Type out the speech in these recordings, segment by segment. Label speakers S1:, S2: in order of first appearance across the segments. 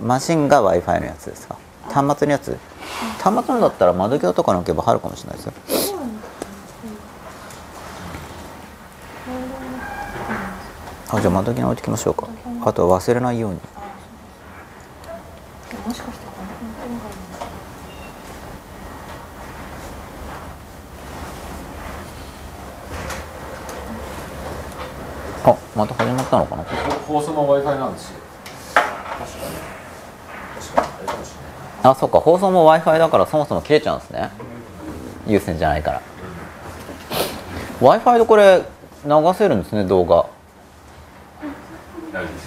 S1: マシンが w i f i のやつですか？端末のやつ？端末のだったら窓際とかの置けば入るかもしれないですよ。あじゃあ窓際に置いてきましょうか。あとは忘れないように。あまた始まったのかな
S2: 放送も w i f i なんですよ確かに確かにあれかもしれない
S1: あそっか放送も w i f i だからそもそも切れちゃうんですね。有線じゃないから。W i f i でこれ流せるんですね動画。
S2: 大丈夫で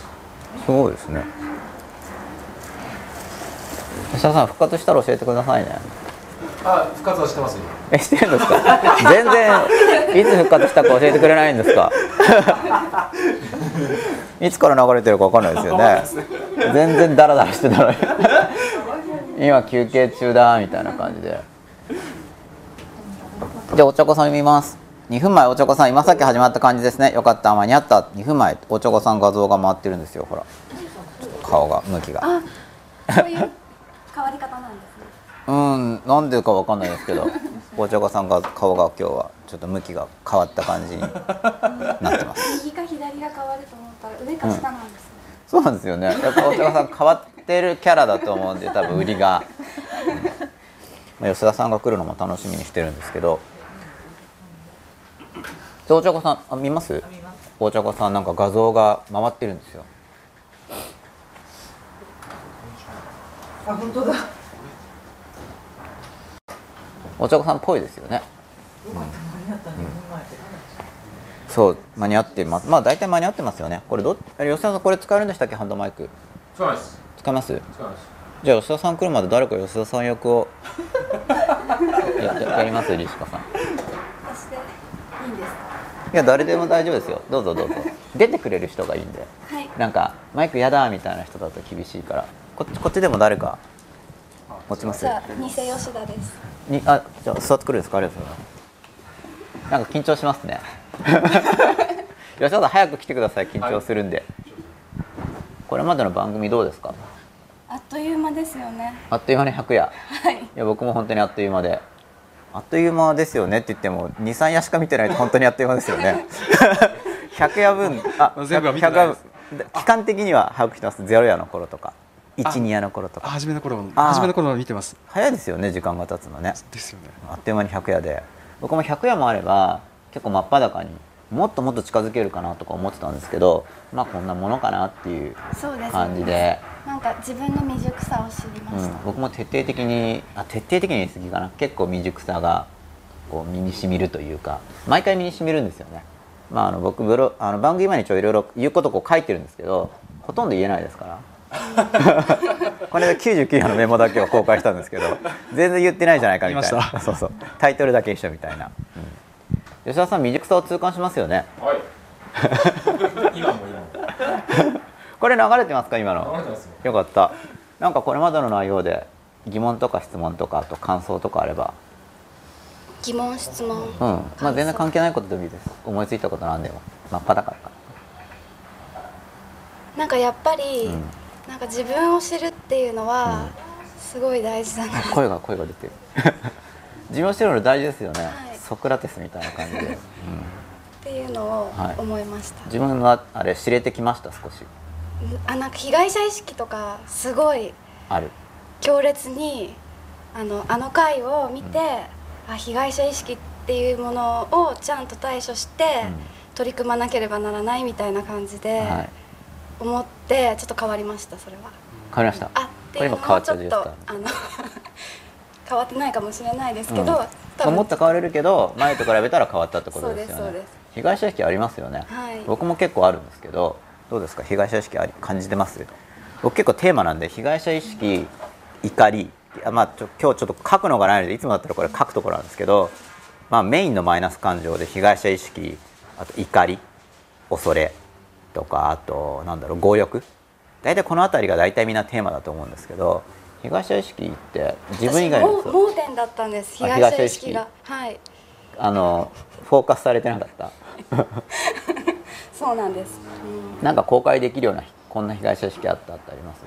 S2: す
S1: ごいですね。吉田さん復活したら教えてくださいね。
S2: あ復活はしてますよ。
S1: えしてるんですか？全然いつ復活したか教えてくれないんですか？いつから流れてるか分かんないですよね。全然ダラダラしてたのに今休憩中だみたいな感じで。じゃあお茶子さん見ます。2分前お茶子さん今さっき始まった感じですね。よかった間に合った。2分前お茶子さん画像が回ってるんですよほら。顔が向きが。
S3: あそういう変わり方なんですね。
S1: うん、なんでかわかんないですけど、お茶子さんが顔が今日はちょっと向きが変わった感じになってます。
S3: 右か左が変わると思ったら上か下なんですね、
S1: そうなんですよね。やっぱお茶子さん変わってるキャラだと思うんで、多分売りが。う んまあ、吉田さんが来るのも楽しみにしてるんですけど。で、お茶子さん、あ、見ます？お茶子さんなんか画像が回ってるんですよ。
S4: あ本当だ。
S1: お茶子さんっぽいですよね。
S4: よかった間に合ったね。前
S1: そう、間に合ってます。まあ、大体間に合ってますよね。これど、あれ吉田さん、これ使えるんでしたっけ、ハンドマイク。
S2: 使わないです
S1: 使います？じゃあ吉田さん来るまで誰か吉田さん役を。やややります？リシカさん。いや誰でも大丈夫ですよ。どうぞどうぞ。出てくれる人がいいんで。
S3: はい。
S1: なんかマイクやだみたいな人だと厳しいから。こっちこっちでも誰か持ちます？
S3: じゃあ偽吉田です。
S1: にあじゃあ座ってくるんですか？ありがとうございます。なんか緊張しますね。吉田さん早く来てください。緊張するんで、これまでの番組どうですか？
S3: あっという間ですよね。
S1: あっという間に100夜
S3: はい。
S1: いや僕も本当にあっという間で。あっという間ですよねって言っても23夜しか見てないと本当にあっという間ですよね。100夜分あ
S2: 全部は見てないです。
S1: 100夜分期間的には早く来てます0夜の頃とか12夜の頃とか。
S5: 初めの頃初めの頃は見てます。
S1: 早いですよね時間が経つのね。
S5: ですよね。
S1: あっという間に100夜で。僕も100夜もあれば結構真っ裸にもっともっと近づけるかなとか思ってたんですけどまあこんなものかなっていう
S3: そうですね。
S1: 感じで、
S3: なんか自分の未熟さを知りました、
S1: うん、僕も徹底的にあ徹底的に言い過ぎかな。結構未熟さがこう身にしみるというか毎回身にしみるんですよね、まあ、あの僕ブロあの番組前にちょいろいろ言うことこう書いてるんですけどほとんど言えないですから。これで99夜のメモだけを公開したんですけど全然言ってないじゃないかみたいな。そうそう。タイトルだけ一緒みたいな、うん。吉田さん未熟さを痛感しますよね。
S2: はい
S1: これ流れてますか今の？
S2: 流れてますよ。
S1: よかった。なんかこれまでの内容で疑問とか質問とかあと感想とかあれば。
S3: 疑問質問、
S1: うん。まあ全然関係ないことでもいいです。思いついたことなんでも。真っ裸か。
S3: なんかやっぱり、
S1: うん。
S3: なんか自分を知るっていうのは、すごい大事だな。
S1: ら声が声が出てる。自分を知るの大事ですよね、
S3: はい。
S1: ソクラテスみたいな感じで、うん、
S3: っていうのを
S1: はい
S3: 思いました、
S1: 自分はあれ知れてきました少し
S3: あなんか被害者意識とかすごい
S1: ある。
S3: 強烈にあのあの回を見て、あ被害者意識っていうものをちゃんと対処して、取り組まなければならないみたいな感じで
S1: はい。
S3: 思ってちょっと変わりましたそれは。
S1: 変わりました？
S3: あってうもちょっとあの 変わってないかもしれないですけど、
S1: うん。
S3: 多分
S1: 思った変われるけど前と比べたら変わったってことですよね。被害者意識ありますよね、
S3: はい。
S1: 僕も結構あるんですけどどうですか？被害者意識あり感じてます？僕結構テーマなんで被害者意識怒りあまあちょ今日ちょっと書くのがないのでいつもだったらこれ書くところなんですけど、まあ、メインのマイナス感情で被害者意識あと怒り恐れとかあとなんだろう強欲大体この辺りが大体みんなテーマだと思うんですけど被害者意識って自分以外の
S3: 盲盲点だったんです被
S1: あ
S3: 害者意識が。はい。
S1: あのフォーカスされてなかった
S3: そうなんです、うん。
S1: なんか公開できるようなこんな被害者意識あったってあります？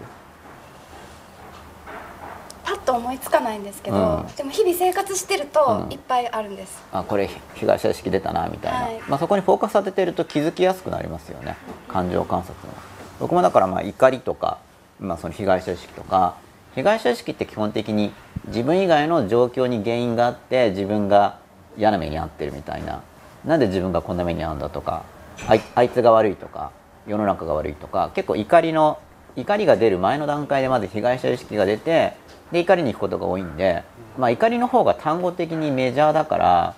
S3: と思いつかないんですけど、
S1: うん。
S3: でも日々生活してると
S1: うん。
S3: いっぱいあるんです、
S1: あこれ被害者意識出たなみたいな、
S3: はい。
S1: まあ、そこにフォーカス当ててると気づきやすくなりますよね。感情観察の。僕もだからまあ怒りとか、まあ、その被害者意識とか被害者意識って基本的に自分以外の状況に原因があって自分が嫌な目に遭ってるみたいな。なんで自分がこんな目に遭うんだとかあいあいつが悪いとか世の中が悪いとか結構怒りの怒りが出る前の段階でまず被害者意識が出てで怒りに行くことが多いんで、まあ、怒りの方が単語的にメジャーだから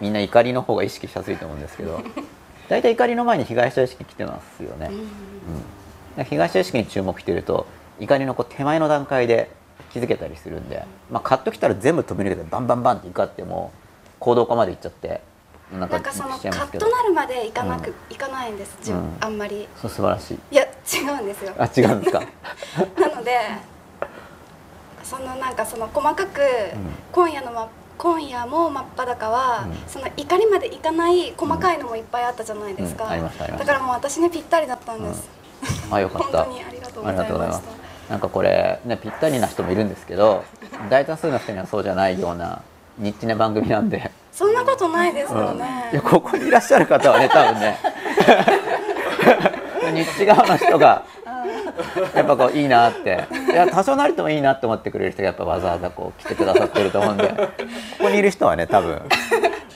S1: みんな怒りの方が意識しやすいと思うんですけど 大体怒りの前に被害者意識来てますよね、うん。で被害者意識に注目してると怒りのこう手前の段階で気づけたりするんで、まあ、カッときたら全部止めるけどバンバンバンって怒っても行動化までいっちゃってなん
S3: かそのカッとなるまでいかなく、
S1: う
S3: いかないんです
S1: うん。
S3: あんまり。
S1: そう素晴らしい。
S3: いや違うんですよ。
S1: あ違うんですか？
S3: なのでそのなんかその細かく、今夜のま今夜も真っ裸は、
S1: うん。
S3: その怒りまでいかない細かいのもいっぱいあったじゃないですか、
S1: うん。ありましたありました。
S3: だからもう私にぴったりだったんです、
S1: あよかった。
S3: 本当にありがとうございました。
S1: なんかこれねぴったりな人もいるんですけど大多数の人にはそうじゃないようなニッチな番組なんで、
S3: そんなことないですよ
S1: うん。
S3: ね、
S1: いやここにいらっしゃる方はね多分ね。ニッチ側の人がやっぱこういいなって。いや多少なりともいいなって思ってくれる人がやっぱわざわざこう来てくださってると思うんで。ここにいる人はね多分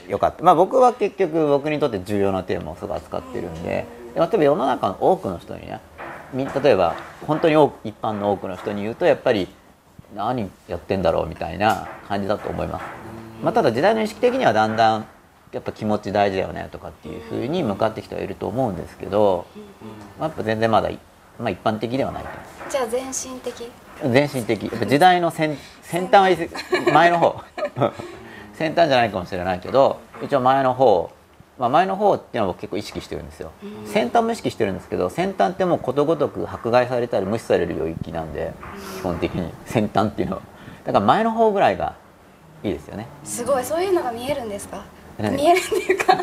S1: よかった。まあ僕は結局僕にとって重要なテーマをすごい扱ってるんで。で例えば世の中の多くの人にねみ例えば本当に多く一般の多くの人に言うとやっぱり何やってんだろうみたいな感じだと思います、まあ、ただ時代の意識的にはだんだんやっぱ気持ち大事だよねとかっていうふうに向かってきてはいると思うんですけど、まあ、やっぱ全然まだ、まあ、一般的ではないと。
S3: じゃあ全身的？
S1: 全身的。やっぱ時代の先先端は前の方。先端じゃないかもしれないけど一応前の方、まあ、前の方っていうのは僕結構意識してるんですよ。先端も意識してるんですけど先端ってもうことごとく迫害されたり無視される領域なんで基本的に。先端っていうのは。だから前の方ぐらいがいいですよね。
S3: すごいそういうのが見えるんですか？
S1: 何？
S3: 見えるっていうか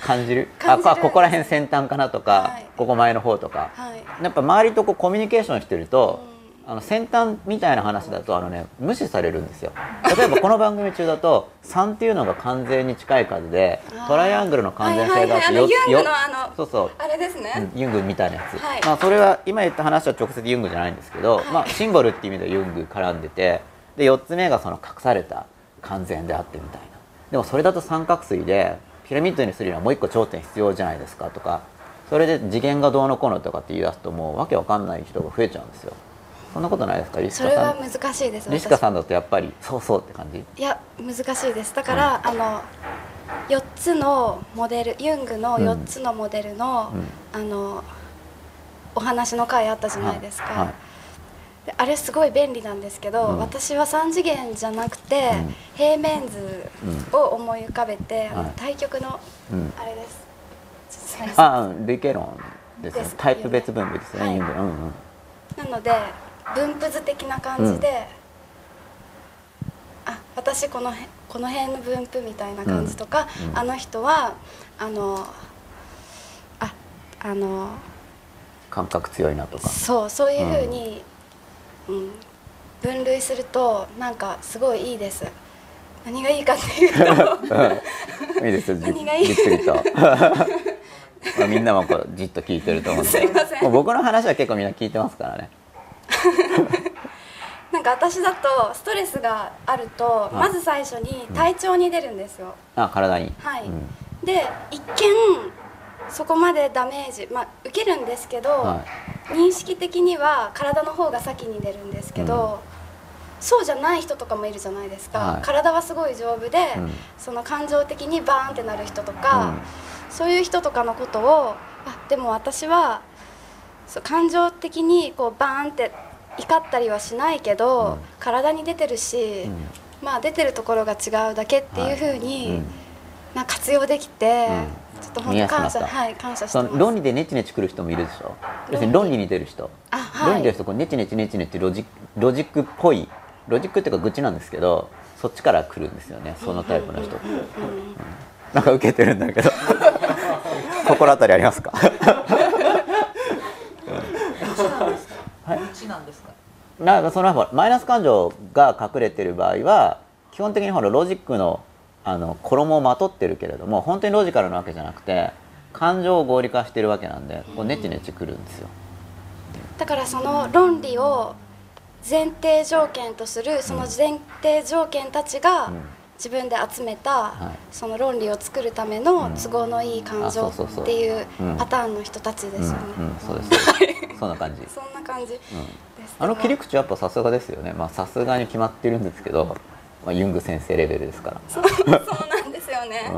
S1: 感じる？あこここら辺先端かなとか、
S3: はい。
S1: ここ前の方とか、
S3: はい。
S1: やっぱ周りとこうコミュニケーションしてると、あの先端みたいな話だとあの、ね、無視されるんですよ。例えばこの番組中だと 3っていうのが完全に近い数でトライアングルの完全性があって
S3: はいはいはい。あのユングの
S1: よ
S3: あの
S1: そうそう。
S3: あれですね、
S1: うんユングみたいなやつ、
S3: はい。
S1: まあ、それは今言った話は直接ユングじゃないんですけど、
S3: はい。
S1: まあ、シンボルっていう意味ではユング絡んでてで4つ目がその隠された完全であってみたいな。でもそれだと三角錐でピラミッドにするにはもう一個頂点必要じゃないですかとかそれで次元がどうのこうのとかって言い出すともうわけわかんない人が増えちゃうんですよ。そんなことないですか？リシ
S3: それは
S1: カさん
S3: 難しいです。
S1: リシカさんだとやっぱりそうそうって感じ。
S3: いや難しいです。だから、あの4つのモデルユングの
S1: うん。
S3: 4つのモデルの、あのお話の回あったじゃないですか、
S1: はいはい。
S3: であれすごい便利なんですけど、
S1: うん。
S3: 私は3次元じゃなくて、
S1: うん。
S3: 平面図を思い浮かべて、あの
S1: はい。
S3: 対極の、
S1: うん。
S3: あれです。ちょっとすみません
S1: あうん類型論です。ねタイプ別分布ですね、
S3: はい。
S1: ユングうんうん。
S3: なので分布図的な感じで、あ私このへこの辺の分布みたいな感じとか、
S1: うんうん。
S3: あの人はあのああの
S1: 感覚強いなとか。
S3: そうそういうふうに、うん分類するとなんかすごいいいです。何がいいかっていうと。
S1: いい？ですよ。じ
S3: 何がいい
S1: じっくりと。まあみんなもこうじっと聞いてると思うんで。す
S3: いません。
S1: もう僕の話は結構みんな聞いてますからね。
S3: なんか私だとストレスがあると、
S1: い
S3: まず最初に体調に出るんですよ、
S1: あ体に。
S3: はい、
S1: うん。
S3: で一見そこまでダメージ、まあ、受けるんですけど、
S1: は
S3: 認識的には体の方が先に出るんですけど、そうじゃない人とかもいるじゃないですか、
S1: はい。
S3: 体はすごい丈夫で、
S1: うん。
S3: その感情的にバーンってなる人とか、
S1: うん。
S3: そういう人とかのことをあでも私はそう感情的にこうバーンって怒ったりはしないけど、
S1: うん。
S3: 体に出てるし、
S1: うん。
S3: まあ出てるところが違うだけっていうふうに、
S1: うん
S3: なんか活用できて、
S1: うん。
S3: ちょっと
S1: 見
S3: 本当感謝はい感謝して
S1: そ
S3: ます。
S1: の論理でネチネチくる人もいるでしょ？要するに論理に出る人
S3: あはい。
S1: 論理出る人こうネチネチネチネチロジロジックっぽいロジックっていうか愚痴なんですけどそっちから来るんですよね。そのタイプの人。なんか受けてるんだけど。心当たりありますか？
S4: どっちなん。ですか。どっちなんですか？
S1: なんかそのマイナス感情が隠れてる場合は基本的にほらロジックのあの衣をまとってるけれども本当にロジカルなわけじゃなくて感情を合理化してるわけなんでこうネチネチくるんですよ。
S3: だからその論理を前提条件とするその前提条件たちが
S1: うん
S3: 自分で集めた
S1: はい
S3: その論理を作るための都合のいい感情っていう
S1: うん
S3: パターンの人たちですよね、
S1: うんうん、そうです。そんな感じ。
S3: そんな感じです、
S1: あの切り口やっぱさすがですよね。まあさすがに決まってるんですけど、まあユング先生レベルですから。
S3: そう そうなんですよね、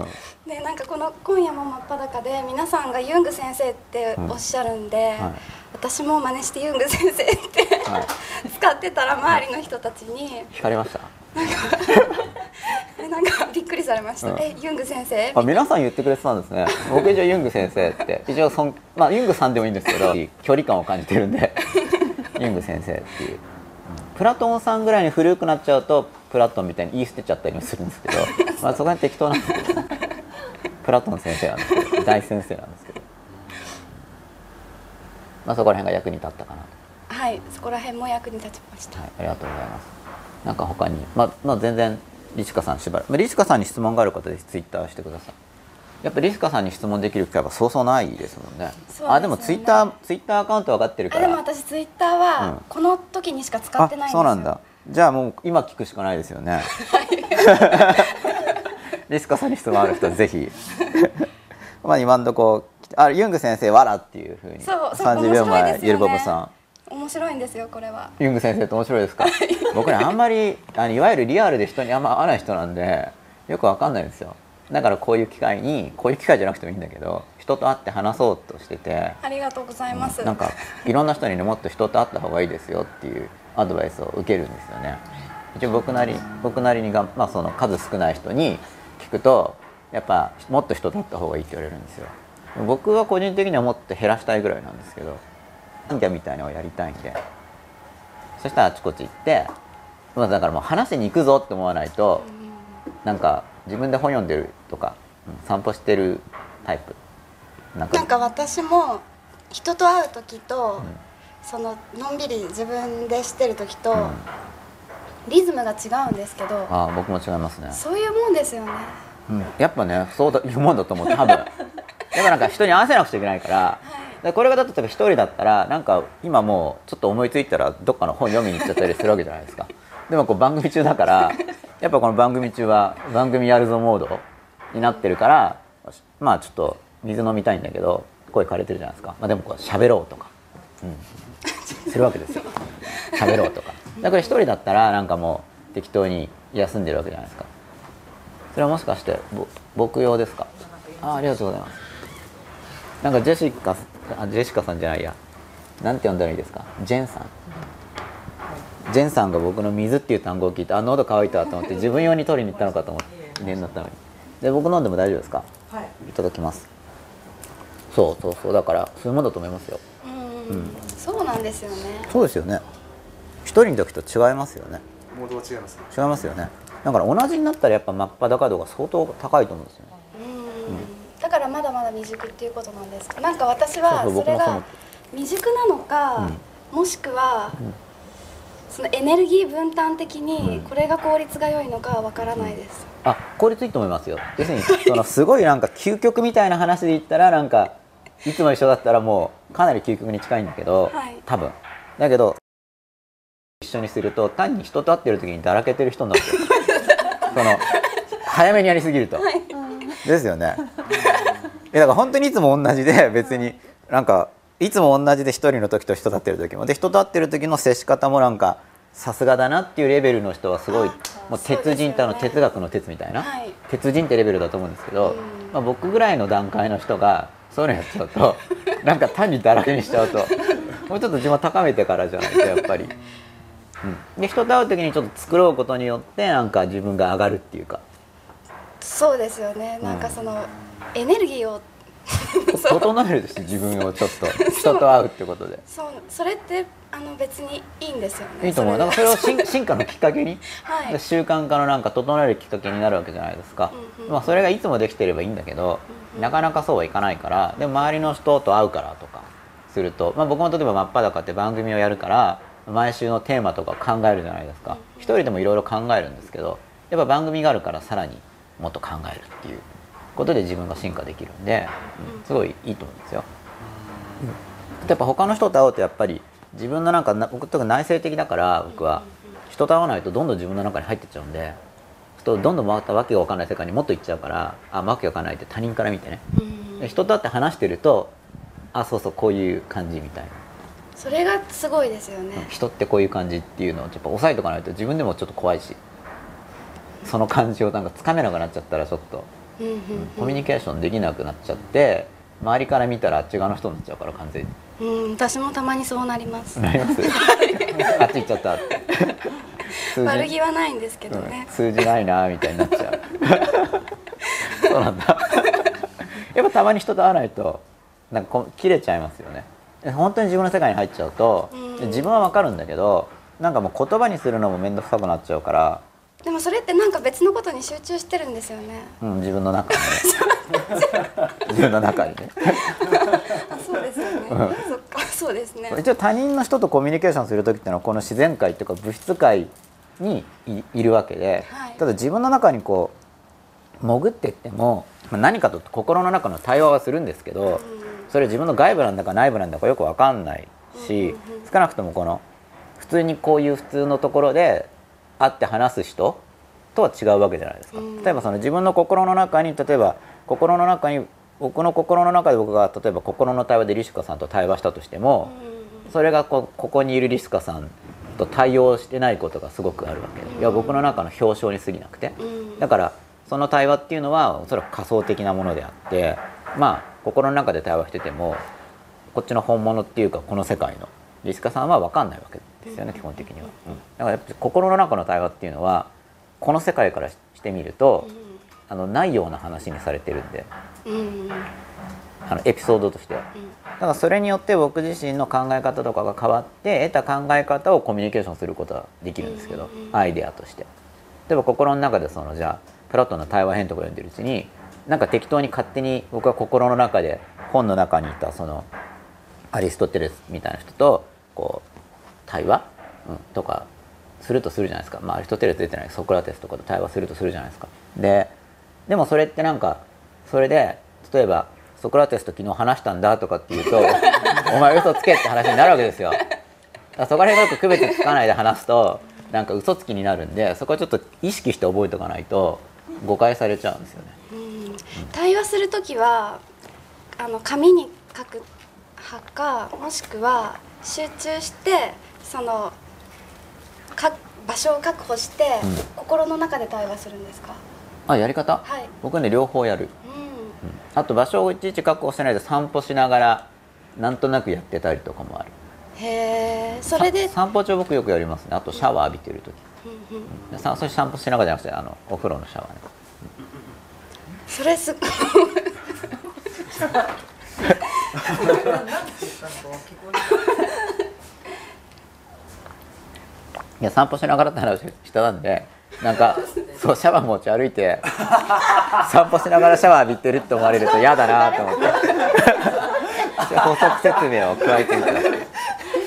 S3: でなんかこの「今夜も真っ裸」で皆さんがユング先生っておっしゃるんで、
S1: はい
S3: 私も真似してユング先生って、
S1: はい
S3: 使ってたら周りの人たちに
S1: 惹かれました？
S3: えなんかびっくりされました「
S1: うん
S3: えユング先生?」
S1: あ皆さん言ってくれてたんですね。僕一応ユング先生って一応そんまあユングさんでもいいんですけど、距離感を感じてるんでユング先生っていう。プラトンさんぐらいに古くなっちゃうとプラトンみたいに言い捨てちゃったりもするんですけど、まあそこは適当なんですけど、ね、プラトン先生なんですけど大先生なんですけど、まあそこら辺が役に立ったかなと。
S3: はいそこら辺も役に立ちました、
S1: はい、ありがとうございます。なんか他に、まあ、まあ、全然リチカさんしばらく、まあ、リチカさんに質問がある方でツイッターしてください。やっぱリチカさんに質問できる機会はそうそうないですもんね。
S3: ね
S1: あ、でもツイッター、ツイッターアカウント分かってるから。
S3: あでも私ツイッターは
S1: うん
S3: この時にしか使ってないんですよ、
S1: そうなんだ。じゃあもう今聞くしかないですよね。リチカさんに質問ある人はぜひ。まあ今んとこあユング先生わらっていうふうに
S3: そうそう
S1: 30秒前、ゆるぼぼさん。
S3: 面白いんですよこれは。
S1: ユング先生って面白いですか僕ねあんまりあのいわゆるリアルで人にあんま会わない人なんでよくわかんないんですよ。だからこういう機会にこういう機会じゃなくてもいいんだけど人と会って話そうとしてて
S3: ありがとうございます、
S1: なんかいろんな人にねもっと人と会った方がいいですよっていうアドバイスを受けるんですよね。一応僕なり僕なりにが、まあ、その数少ない人に聞くとやっぱもっと人と会った方がいいって言われるんですよ。僕は個人的にはもっと減らしたいぐらいなんですけどなんかみたいなのをやりたいんで。そしたらあちこち行って、まあ、だからもう話しに行くぞって思わないとなんか自分で本読んでるとか、うん散歩してるタイプ。なん
S3: なんか私も人と会う時と、そののんびり自分でしてる時と、
S1: うん。
S3: リズムが違うんですけど
S1: ああ僕も違いますね、
S3: そういうもんですよね。
S1: うん、やっぱねそうだいうもんだと思う多分。やっぱなんか人に合わせなくちゃいけないから,、だからこれがだと例えば一人だったらなんか今もうちょっと思いついたらどっかの本読みに行っちゃったりするわけじゃないですか。でもこう番組中だから やっぱこの番組中は番組やるぞモードになってるからまあちょっと水飲みたいんだけど声枯れてるじゃないですか、まあ、でもこう喋ろうとか、うん、するわけですよ。喋ろうとか。だから一人だったらなんかもう適当に休んでるわけじゃないですか。それはもしかしてぼ僕用ですか？あありがとうございます。なんかジェシカあジェシカさんじゃないや。なんて呼んだらいいですか？ジェンさん。ジェンさんが僕の水っていう単語を聞いてあ喉乾いたと思って自分用に取りに行ったのかと思って念のために。で僕飲んでも大丈夫ですか？
S4: はい。
S1: いただきます。そうそうそう。だからそういうもんだと思いますよ
S3: うん、そうなんですよね。
S1: そうですよね。一人の時と違いますよね。
S2: モードは違いますね。
S1: 違いますよね。だから同じになったらやっぱ真っ裸度が相当高いと思うんですよね。
S3: うん。だからまだまだ未熟っていうことなんです。かなんか私は
S1: そ
S3: れが未熟なのか、もしくは、そのエネルギー分担的にこれが効率が良いのかはわからないです、
S1: あ効率いいと思いますよ。要するにそのすごいなんか究極みたいな話で言ったらなんかいつも一緒だったらもうかなり究極に近いんだけど、
S3: はい。
S1: 多分。だけど一緒にすると単に人と会ってる時にだらけてる人になる その早めにやりすぎると、ですよね。えだから本当にいつも同じで別になんかいつも同じで一人の時と人と会ってる時もで人と会ってる時の接し方もなんかさすがだなっていうレベルの人はすごい
S3: あ
S1: もう鉄人ってあの哲学の鉄みたいな、
S3: はい。
S1: 鉄人ってレベルだと思うんですけど、
S3: うん。
S1: まあ、僕ぐらいの段階の人がそういうのやっちゃうと なんか単にだらけにしちゃうともうちょっと自分を高めてからじゃないとやっぱり、うん、で人と会う時にちょっと作ろうことによってなんか自分が上がるっていうか。
S3: そうですよね。なんかその、エネルギーを
S1: 整えるです自分をちょっと。人と会うってことで。
S3: そう。それってあの別にいいんですよね。
S1: いいと思う。なんかそれを進 進化のきっかけに、
S3: はい。
S1: 習慣化のなんか整えるきっかけになるわけじゃないですか、
S3: うんうん
S1: まあ、それがいつもできてればいいんだけど、なかなかそうはいかないから。でも周りの人と会うからとかすると、まあ、僕も例えば「真っ裸」って番組をやるから毎週のテーマとか考えるじゃないですか。一人でもいろいろ考えるんですけどやっぱ番組があるからさらにもっと考えるっていうことで自分が進化できるんで、うん。すごいいいと思うんですよ。やっぱ他の人と会うとやっぱり自分のなんかな僕特に内省的だから僕は人と会わないとどんどん自分の中に入ってっちゃうんでとどんどんまたわけが分かんない世界にもっと行っちゃうからあわけが分かんないって他人から見てね。
S3: うん。
S1: で人と会って話してるとあそうそうこういう感じみたいな。
S3: それがすごいですよね。
S1: 人ってこういう感じっていうのをやっぱ押さえとかないと自分でもちょっと怖いしその感じをなんかつかめなくなっちゃったらちょっと
S3: うんうん
S1: コミュニケーションできなくなっちゃって周りから見たらあっち側の人になっちゃうから完全に。
S3: うん私もたまにそうなります。
S1: なります？あっち行っちゃった。って
S3: 悪気はないんですけど
S1: うん。
S3: ね
S1: 数字ないなみたいになっちゃう。そうなんだ。やっぱたまに人と会わないとなんかこう切れちゃいますよね。本当に自分の世界に入っちゃうと、
S3: うん。
S1: 自分は分かるんだけどなんかもう言葉にするのも面倒くさくなっちゃうから、
S3: でもそれってなんか別のことに集中してるんですよね。
S1: うん、自分の中にね。自分の中にね。
S3: あそうですよね。そっか。そうですね。
S1: 一応他人の人とコミュニケーションする時っていうのはこの自然界っていうか物質界にいいるわけで、
S3: はい。
S1: ただ自分の中にこう潜っていってもまあ何かと心の中の対話はするんですけど、それ自分の外部なんだか内部なんだかよく分かんないし、少なくともこの普通にこういう普通のところで会って話す人とは違うわけじゃないですか。
S3: うん。
S1: 例えばその自分の心の中に例えば心の中に僕の心の中で僕が例えば心の対話でリシュカさんと対話したとしても、それがこうここにいるリシュカさんと対応してないことがすごくあるわけ。で、いや僕の中の表彰に過ぎなくて、
S3: うん。
S1: だからその対話っていうのはおそらく仮想的なものであってまあ心の中で対話しててもこっちの本物っていうかこの世界のリシュカさんは分かんないわけですよね、基本的には、うんだからやっぱり心の中の対話っていうのはこの世界からしてみると、あのないような話にされてるんで。あのエピソードとしては。だからそれによって僕自身の考え方とかが変わって得た考え方をコミュニケーションすることができるんですけど、アイデアとして。例えば心の中でそのじゃあプラトンの対話編とか読んでるうちになんか適当に勝手に僕は心の中で本の中にいたそのアリストテレスみたいな人とこう対話、うん、とかするとするじゃないですか、まあ、アリストテレス出てない。ソクラテスとかと対話するとするじゃないですか。ででもそれってなんかそれで例えばソクラテスと昨日話したんだとかって言うと お前嘘つけって話になるわけですよ。だそこら辺よく区別つかないで話すとなんか嘘つきになるんでそこはちょっと意識して覚えておかないと誤解されちゃうんですよね。
S3: うん。対話するときはあの紙に書く派かもしくは集中してそのか場所を確保して、
S1: うん。
S3: 心の中で対話するんですか？
S1: あやり方、
S3: はい。
S1: 僕ね両方やる。
S3: う
S1: あと場所をいちいち確保してないで散歩しながらなんとなくやってたりとかもある。
S3: んへえそれで？
S1: さ散歩中僕よくやりますね。あとシャワー浴びてる時。
S3: うん
S1: それ散歩しながらじゃなくてあのお風呂のシャワーね。
S3: それす
S1: い？や散歩しながらって話したなんでなんかそうシャワー持ち歩いて散歩しながらシャワー浴びてるって思われると嫌だなと思って。補足説明を加えてみたら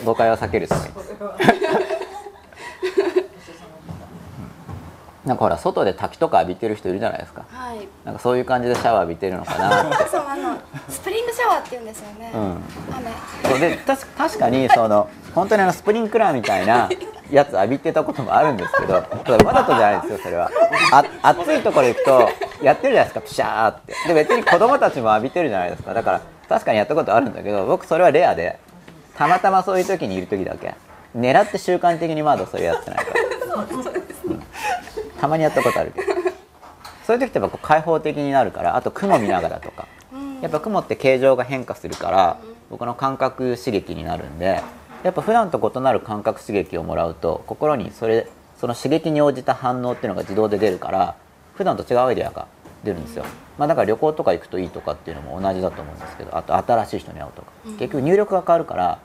S1: 誤解を避けるためになんかほら外で滝とか浴びてる人いるじゃないですか。
S3: はい。
S1: なんかそういう感じでシャワー浴びてるのかなって。
S3: そうあのスプリングシャワーって言うんですよね、
S1: うん。
S3: 雨
S1: そうで確かにその本当にあのスプリンクラーみたいなやつ浴びてたこともあるんですけどそれわざとじゃないですよそれは。あ暑いところ行くとやってるじゃないですかピシャーって。で別に子供たちも浴びてるじゃないですか。だから確かにやったことあるんだけど僕それはレアでたまたまそういう時にいる時だけ。狙って習慣的にまだそれやってないから、うん。たまにやったことあるけど。そういう時ってやっぱ開放的になるからあと雲見ながらとか。やっぱ雲って形状が変化するから僕の感覚刺激になるんでやっぱ普段と異なる感覚刺激をもらうと心にそれその刺激に応じた反応っていうのが自動で出るから普段と違うアイデアが出るんですよ、まあ、だから旅行とか行くといいとかっていうのも同じだと思うんですけどあと新しい人に会うとか。結局入力が変わるから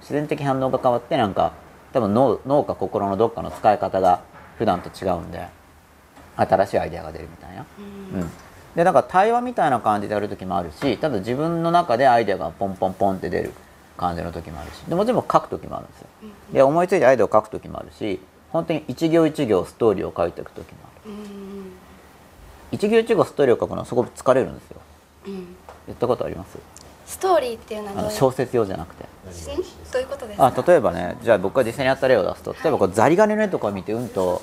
S1: 自然的反応が変わってなんか多分脳脳か心のどっかの使い方が普段と違うんで新しいアイデアが出るみたいな。うん。でだから対話みたいな感じでやる時もあるしただ自分の中でアイデアがポンポンポンって出る感じの時もあるし。でもちろん書く時もあるんですよ。で思いついてアイデアを書く時もあるし本当に一行一行ストーリーを書いていく時もある。
S3: うん
S1: 一行一行ストーリーを書くのはすごく疲れるんですよ。
S3: うん。
S1: 言ったことあります？
S3: ストーリーっていうのは
S1: あ
S3: どういう？
S1: の小説用じゃなくて。
S3: ん？どういうことですか？
S1: あ例えばねじゃあ僕が実際にやった例を出すと例えばこうザリガニの絵とかを見てうんと